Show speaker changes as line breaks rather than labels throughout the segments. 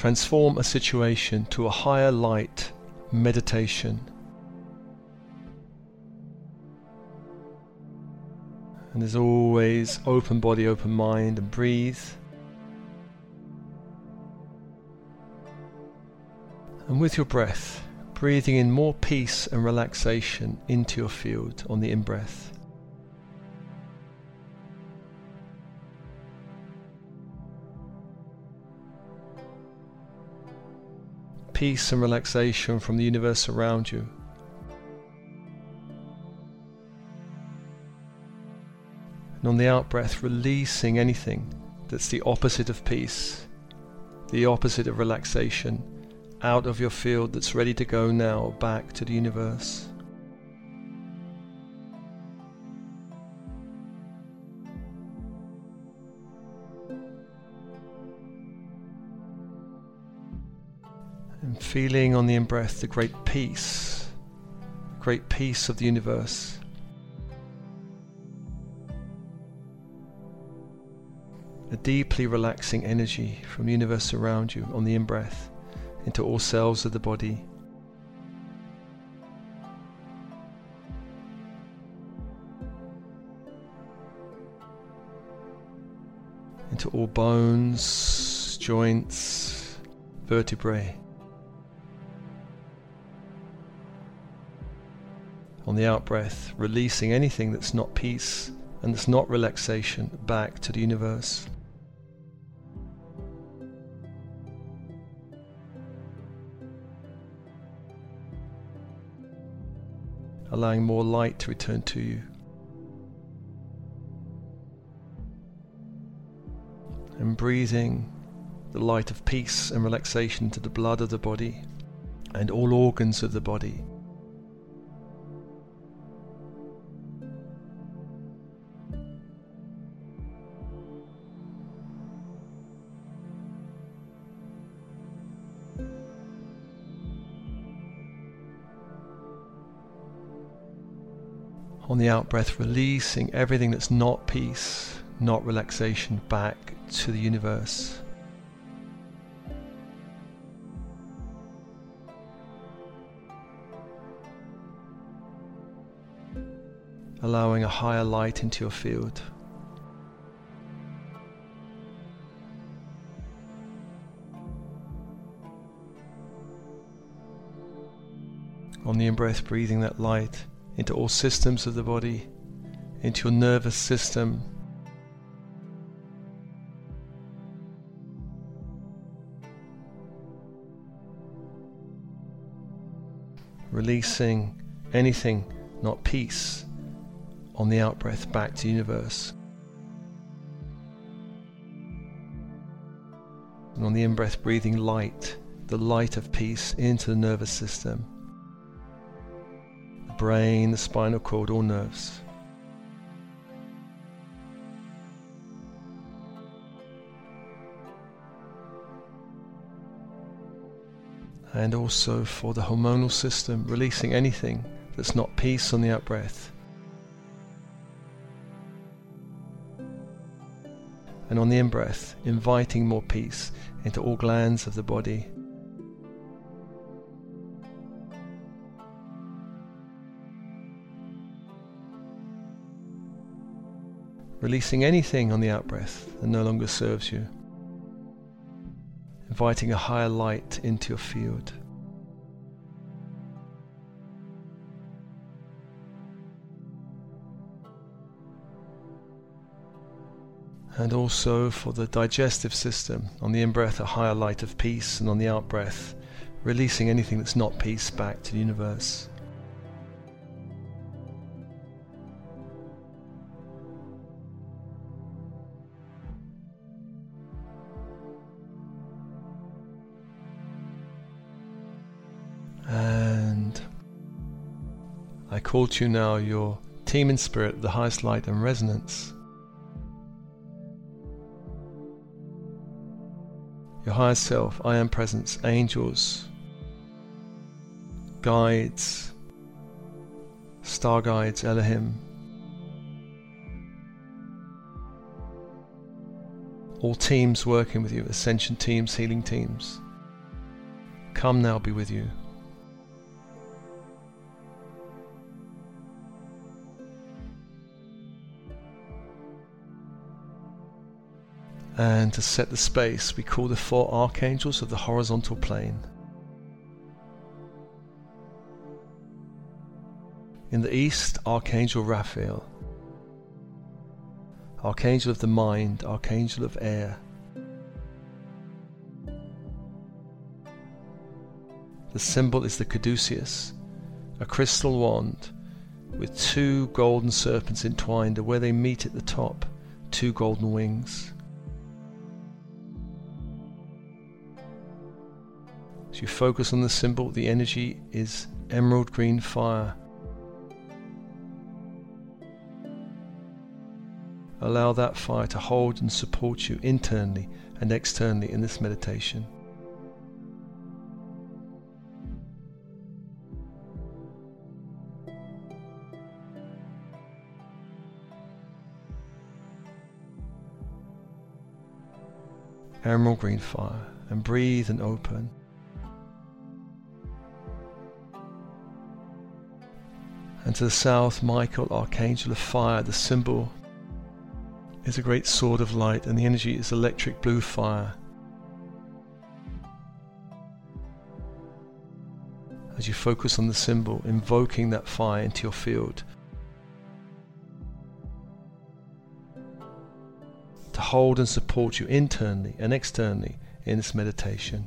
Transform a situation to a higher light meditation. And as always, open body, open mind, and breathe. And with your breath, breathing in more peace and relaxation into your field on the in breath. Peace and relaxation from the universe around you. And on the out breath, releasing anything that's the opposite of peace, the opposite of relaxation, out of your field that's ready to go now back to the universe. Feeling on the in breath the great peace, great peace of the universe. a deeply relaxing energy from the universe around you on the in breath into all cells of the body. Into all bones, joints, vertebrae. On the out breath, releasing anything that's not peace and that's not relaxation back to the universe. allowing more light to return to you. And breathing the light of peace and relaxation to the blood of the body and all organs of the body. Out breath, releasing everything that's not peace, not relaxation, back to the universe. Allowing a higher light into your field. On the in breath, breathing that light into all systems of the body, into your nervous system. Releasing anything not peace on the out breath back to universe. And on the in breath, breathing light, the light of peace into the nervous system brain, the spinal cord, all nerves. And also for the hormonal system, releasing anything that's not peace on the out breath. And on the in breath, inviting more peace into all glands of the body. Releasing anything on the outbreath that no longer serves you, inviting a higher light into your field. And also for the digestive system, on the in breath, a higher light of peace, and on the out breath, releasing anything that's not peace back to the universe. Call to you now your team in spirit, the highest light and resonance. Your higher self, I am presence, angels, guides, star guides, Elohim. All teams working with you, ascension teams, healing teams, come now be with you. And to set the space, we call the four archangels of the horizontal plane. In the east, Archangel Raphael, Archangel of the mind, Archangel of air. The symbol is the caduceus, a crystal wand with two golden serpents entwined, and where they meet at the top, two golden wings. You focus on the symbol, the energy is emerald green fire. Allow that fire to hold and support you internally and externally in this meditation. Emerald green fire and breathe and open. And to the south, Michael, Archangel of Fire, the symbol is a great sword of light, and the energy is electric blue fire. As you focus on the symbol, invoking that fire into your field, to hold and support you internally and externally in this meditation.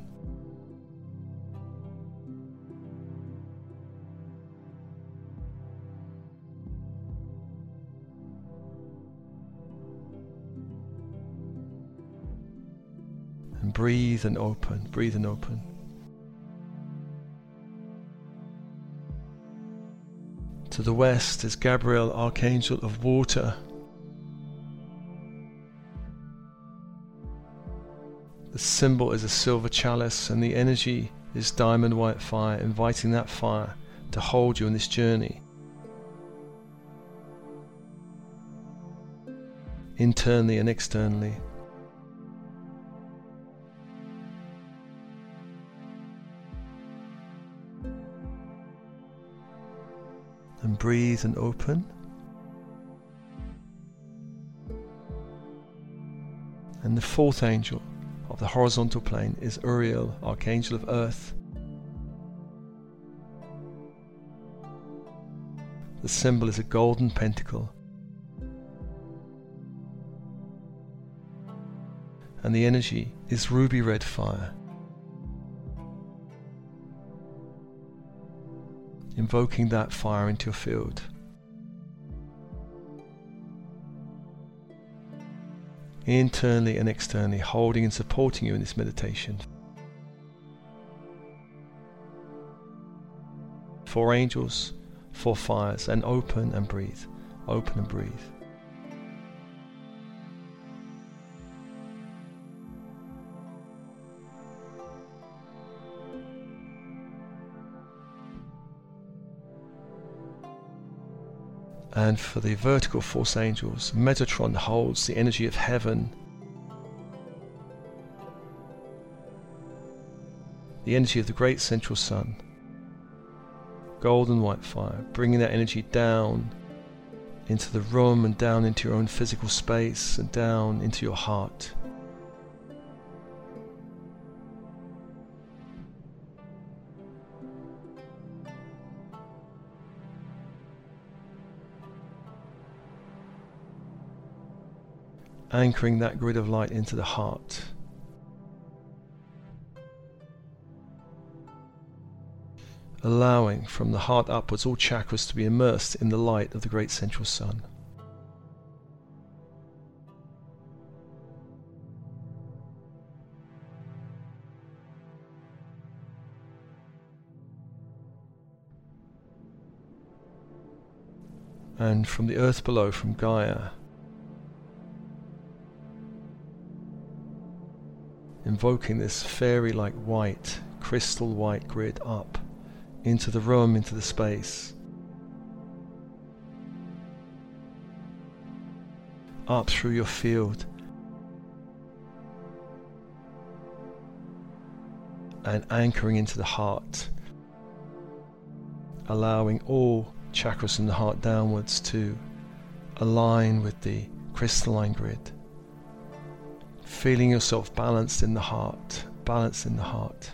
Breathe and open, breathe and open. To the west is Gabriel, Archangel of Water. The symbol is a silver chalice, and the energy is diamond white fire, inviting that fire to hold you in this journey. Internally and externally. Breathe and open. And the fourth angel of the horizontal plane is Uriel, archangel of earth. The symbol is a golden pentacle. And the energy is ruby red fire. Invoking that fire into your field. Internally and externally, holding and supporting you in this meditation. Four angels, four fires, and open and breathe. Open and breathe. And for the vertical force angels, Metatron holds the energy of heaven. The energy of the great central sun. Golden white fire, bringing that energy down into the room and down into your own physical space and down into your heart. Anchoring that grid of light into the heart. Allowing from the heart upwards all chakras to be immersed in the light of the great central sun. And from the earth below, from Gaia, invoking this fairy like white, crystal white grid up into the room, into the space. Up through your field. and anchoring into the heart, allowing all chakras from the heart downwards to align with the crystalline grid. Feeling yourself balanced in the heart, balanced in the heart.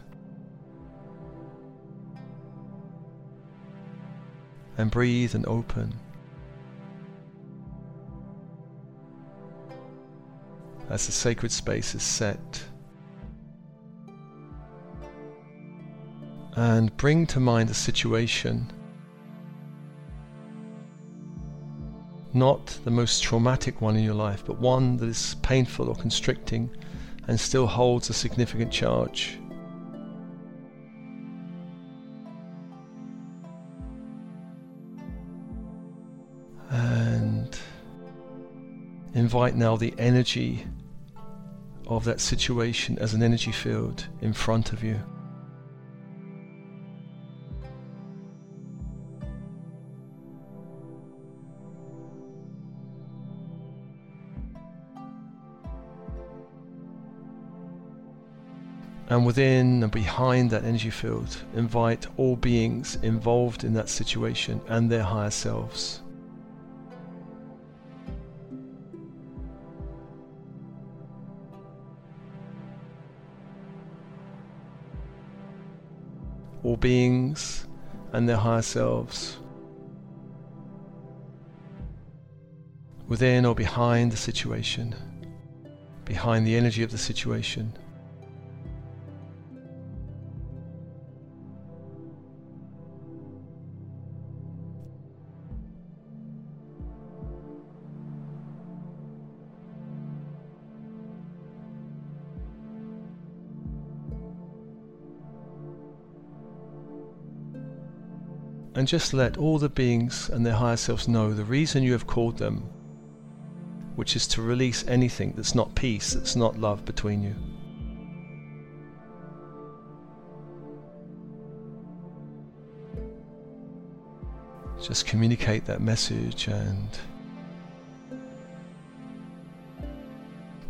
And breathe and open. As the sacred space is set. And bring to mind a situation not the most traumatic one in your life, but one that is painful or constricting and still holds a significant charge. And invite now the energy of that situation as an energy field in front of you. And within and behind that energy field, invite all beings involved in that situation and their higher selves. All beings and their higher selves. Within or behind the situation, behind the energy of the situation. And just let all the beings and their higher selves know the reason you have called them, which is to release anything that's not peace, that's not love between you. Just communicate that message and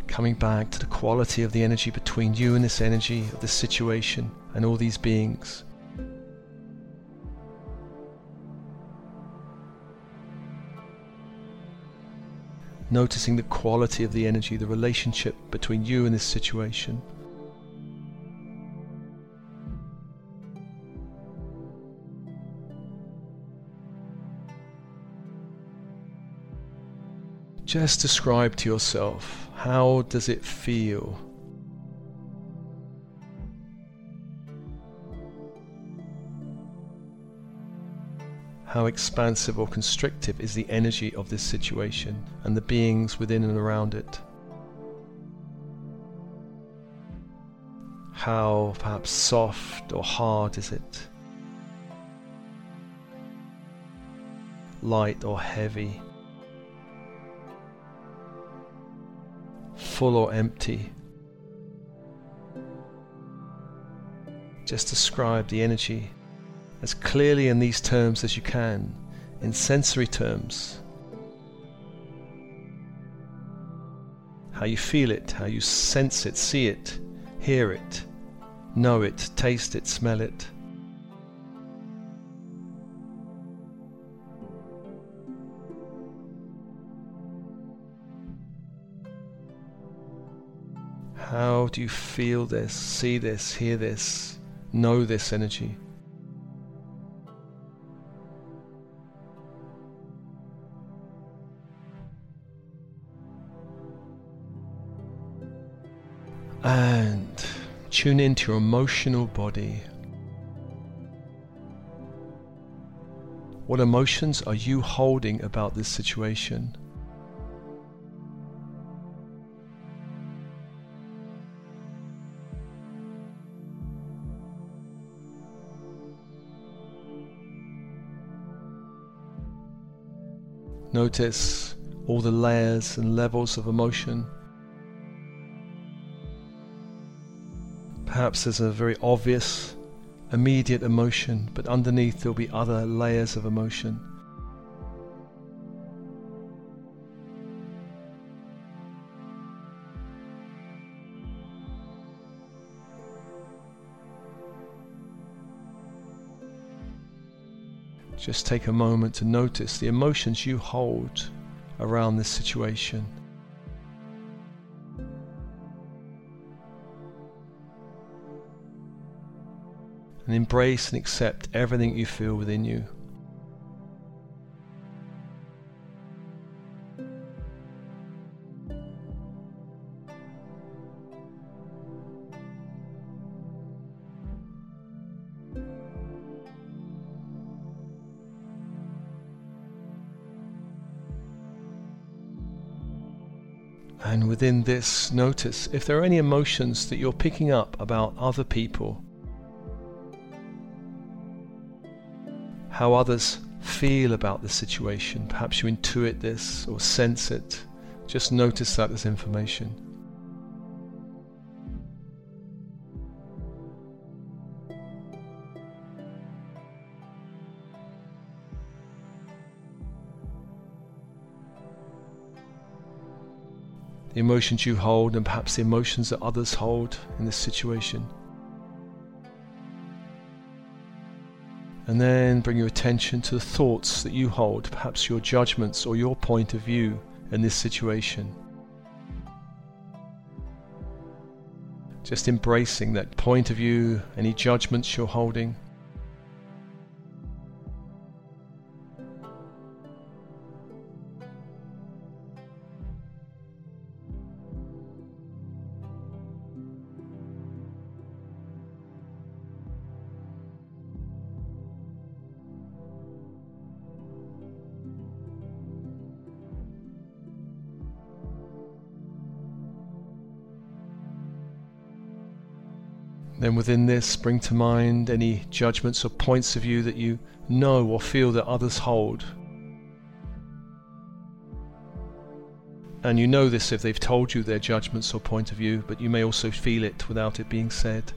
coming back to the quality of the energy between you and this energy of this situation and all these beings. Noticing the quality of the energy, the relationship between you and this situation. Just describe to yourself how does it feel how expansive or constrictive is the energy of this situation and the beings within and around it. How perhaps soft or hard is it? Light or heavy? Full or empty? Just describe the energy as clearly in these terms as you can, in sensory terms. How you feel it, how you sense it, see it, hear it, know it, taste it, smell it. How do you feel this, see this, hear this, know this energy? Tune into your emotional body. What emotions are you holding about this situation? Notice all the layers and levels of emotion. Perhaps there's a very obvious, immediate emotion, but underneath there'll be other layers of emotion. Just take a moment to notice the emotions you hold around this situation. And embrace and accept everything you feel within you. And within this, notice if there are any emotions that you're picking up about other people, how others feel about the situation. Perhaps you intuit this or sense it. Just notice that as information. the emotions you hold, and perhaps the emotions that others hold in this situation. And then bring your attention to the thoughts that you hold, perhaps your judgments or your point of view in this situation. Just embracing that point of view, any judgments you're holding. Within this, bring to mind any judgments or points of view that you know or feel that others hold. And you know this if they've told you their judgments or point of view, but you may also feel it without it being said.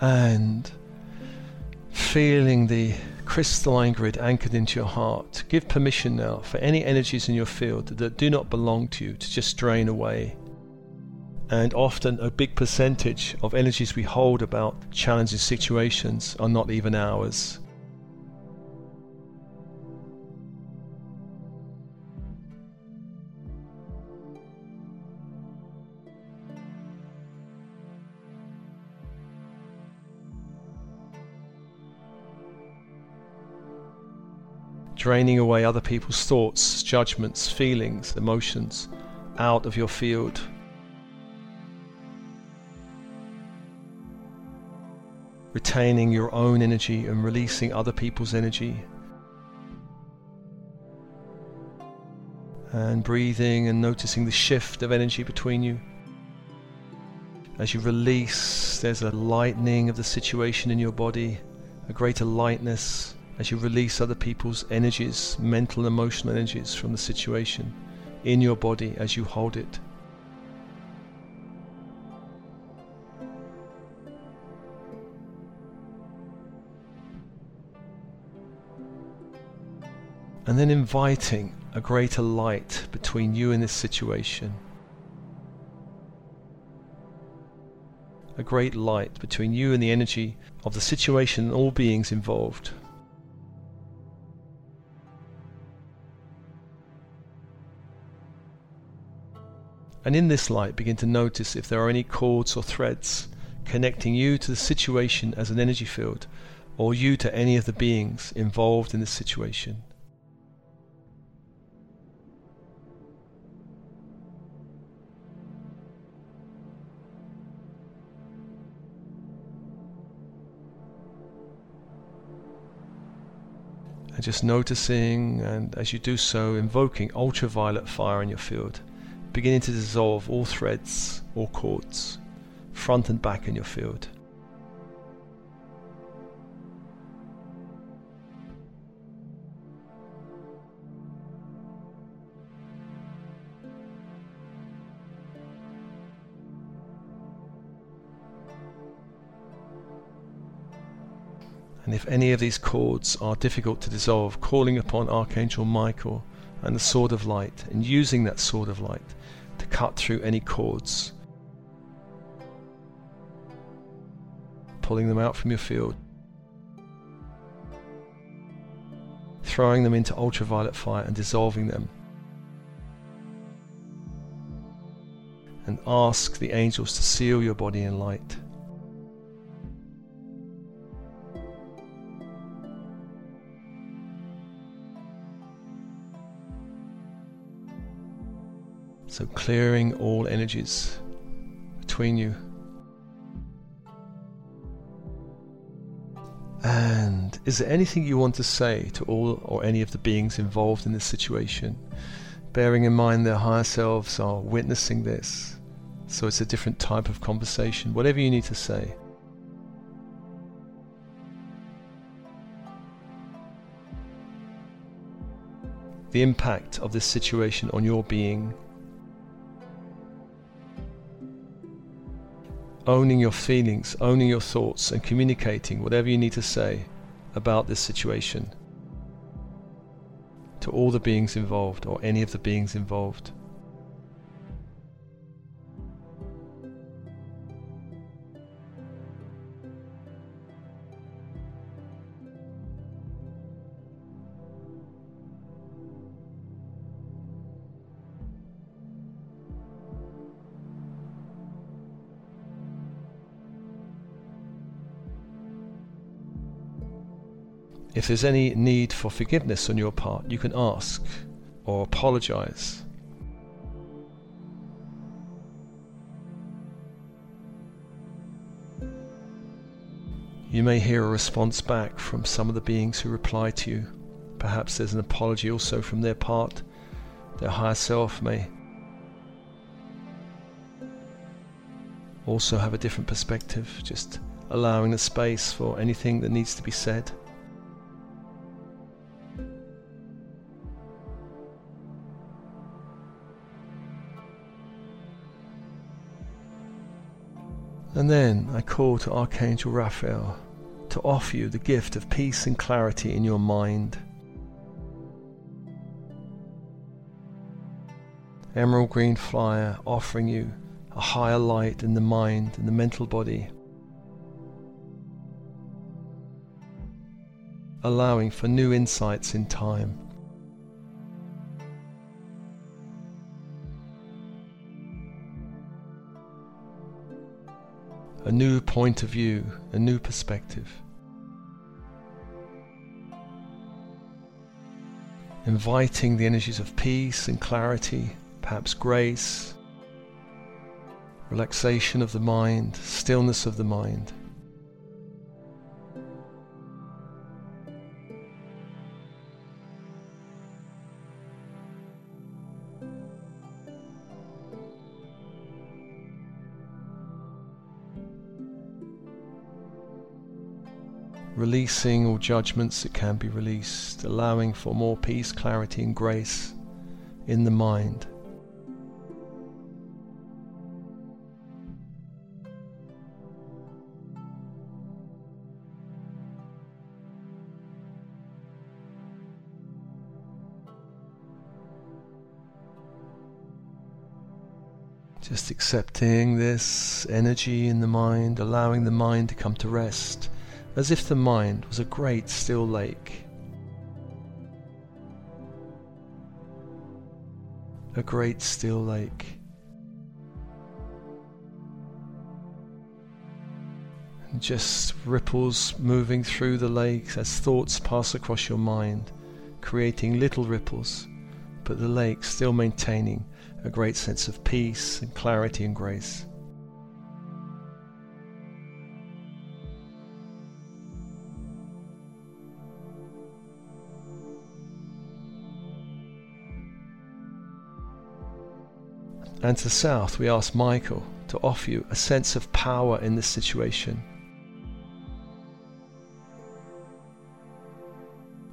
And feeling the crystalline grid anchored into your heart. Give permission now for any energies in your field that do not belong to you to just drain away. And often, a big percentage of energies we hold about challenging situations are not even ours. Draining away other people's thoughts, judgments, feelings, emotions out of your field. Retaining your own energy and releasing other people's energy. And breathing and noticing the shift of energy between you. As you release, there's a lightening of the situation in your body, a greater lightness as you release other people's energies, mental and emotional energies from the situation in your body as you hold it. And then inviting a greater light between you and this situation. A great light between you and the energy of the situation and all beings involved. And in this light begin to notice if there are any cords or threads connecting you to the situation as an energy field or you to any of the beings involved in this situation. And just noticing, and as you do so, invoking ultraviolet fire in your field beginning to dissolve all threads, all cords, front and back in your field. And if any of these cords are difficult to dissolve, calling upon Archangel Michael and the Sword of Light, and using that Sword of Light to cut through any cords, pulling them out from your field, throwing them into ultraviolet fire and dissolving them. And ask the angels to seal your body in light. So clearing all energies between you. And is there anything you want to say to all or any of the beings involved in this situation? Bearing in mind their higher selves are witnessing this, so it's a different type of conversation. Whatever you need to say. The impact of this situation on your being owning your feelings, owning your thoughts, and communicating whatever you need to say about this situation to all the beings involved or any of the beings involved. If there's any need for forgiveness on your part, you can ask or apologize. You may hear a response back from some of the beings who reply to you. Perhaps there's an apology also from their part. Their higher self may also have a different perspective, just allowing the space for anything that needs to be said. And then I call to Archangel Raphael to offer you the gift of peace and clarity in your mind. Emerald green flyer offering you a higher light in the mind and the mental body, allowing for new insights in time. A new point of view, a new perspective. Inviting the energies of peace and clarity, perhaps grace, relaxation of the mind, stillness of the mind. Releasing all judgments that can be released, allowing for more peace, clarity, and grace in the mind. Just accepting this energy in the mind, allowing the mind to come to rest as if the mind was a great still lake. A great still lake. And just ripples moving through the lake as thoughts pass across your mind, creating little ripples, but the lake still maintaining a great sense of peace and clarity and grace. And to the south, we ask Michael to offer you a sense of power in this situation.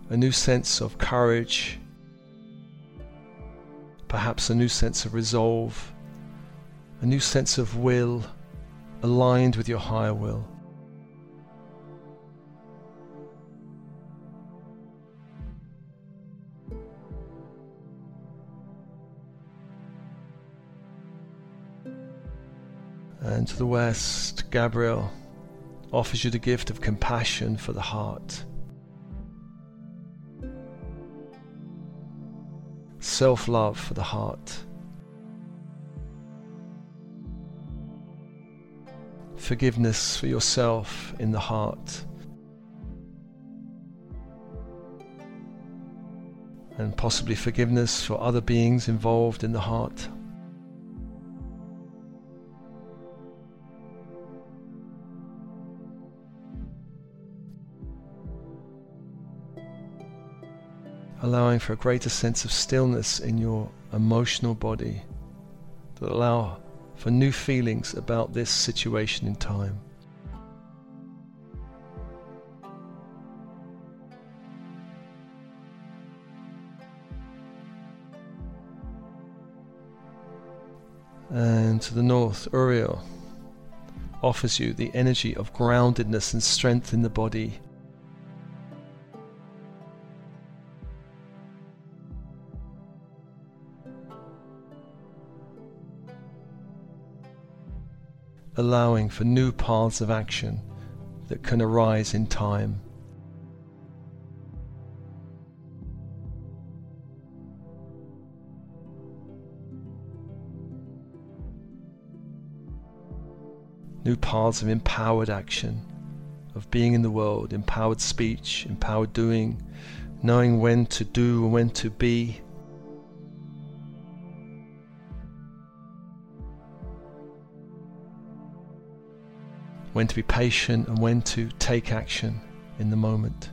A new sense of courage, perhaps a new sense of resolve, a new sense of will aligned with your higher will. To the west, Gabriel offers you the gift of compassion for the heart. Self love for the heart. Forgiveness for yourself in the heart. And possibly forgiveness for other beings involved in the heart. Allowing for a greater sense of stillness in your emotional body that allow for new feelings about this situation in time. And to the north, Uriel offers you the energy of groundedness and strength in the body allowing for new paths of action that can arise in time. New paths of empowered action, of being in the world, empowered speech, empowered doing, knowing when to do and when to be, when to be patient and when to take action in the moment.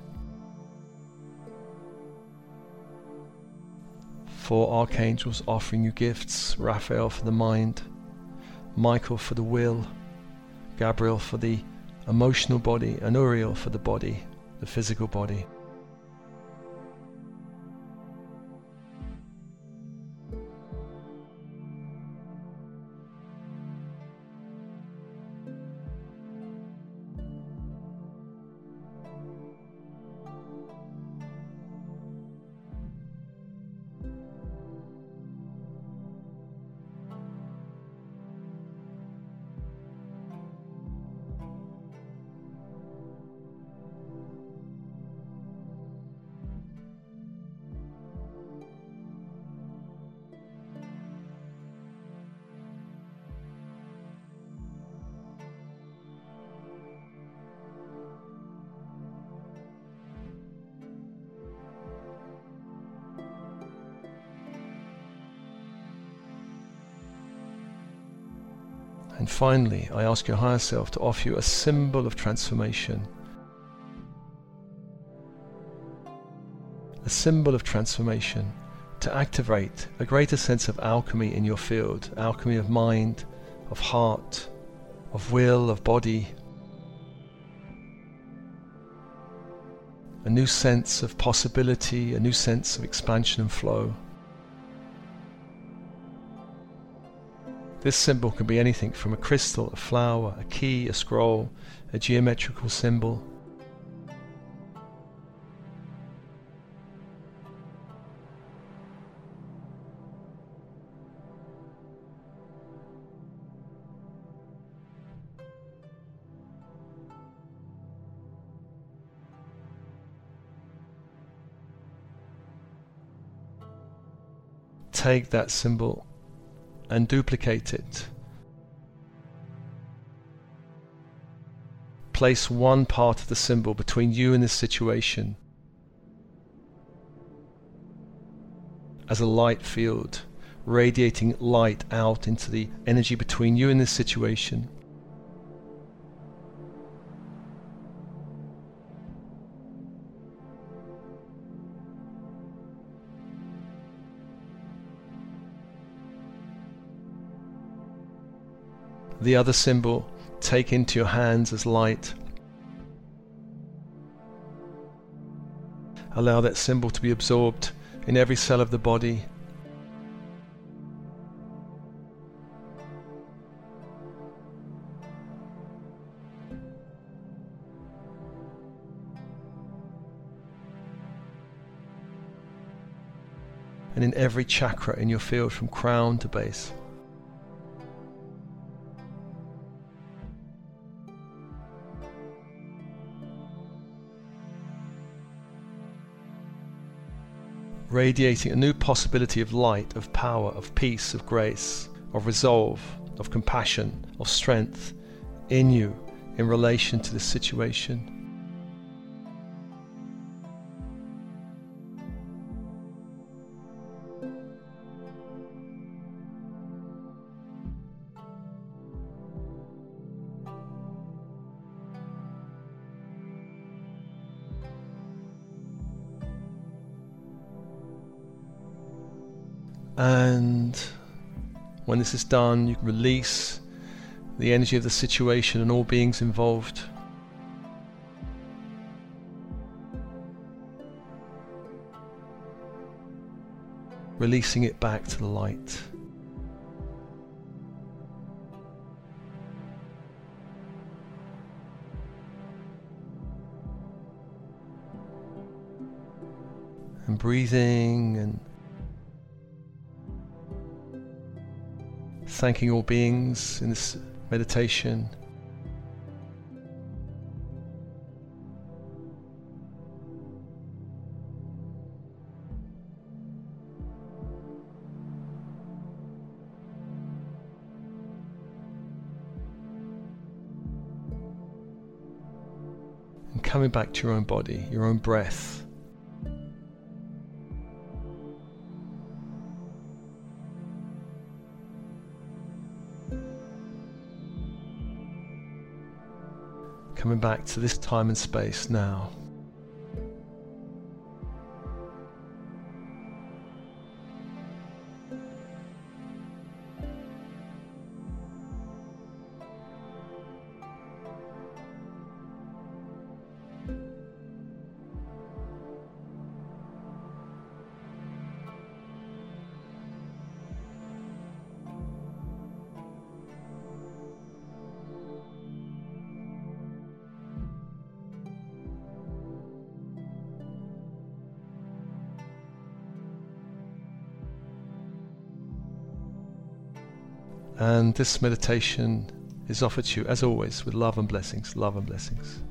Four archangels offering you gifts Raphael for the mind, Michael for the will, Gabriel for the emotional body, and Uriel for the body, the physical body. And finally, I ask your higher self to offer you a symbol of transformation. A symbol of transformation to activate a greater sense of alchemy in your field alchemy of mind, of heart, of will, of body. A new sense of possibility, a new sense of expansion and flow. This symbol can be anything from a crystal, a flower, a key, a scroll, a geometrical symbol. Take that symbol and duplicate it. Place one part of the symbol between you and this situation as a light field, radiating light out into the energy between you and this situation. The other symbol take into your hands as light. Allow that symbol to be absorbed in every cell of the body. And in every chakra in your field from crown to base. Radiating a new possibility of light, of power, of peace, of grace, of resolve, of compassion, of strength in you in relation to this situation. When this is done, you can release the energy of the situation and all beings involved. Releasing it back to the light. And breathing and thanking all beings in this meditation. And coming back to your own body, your own breath. Coming back to this time and space now. And this meditation is offered to you, as always, with love and blessings. Love and blessings.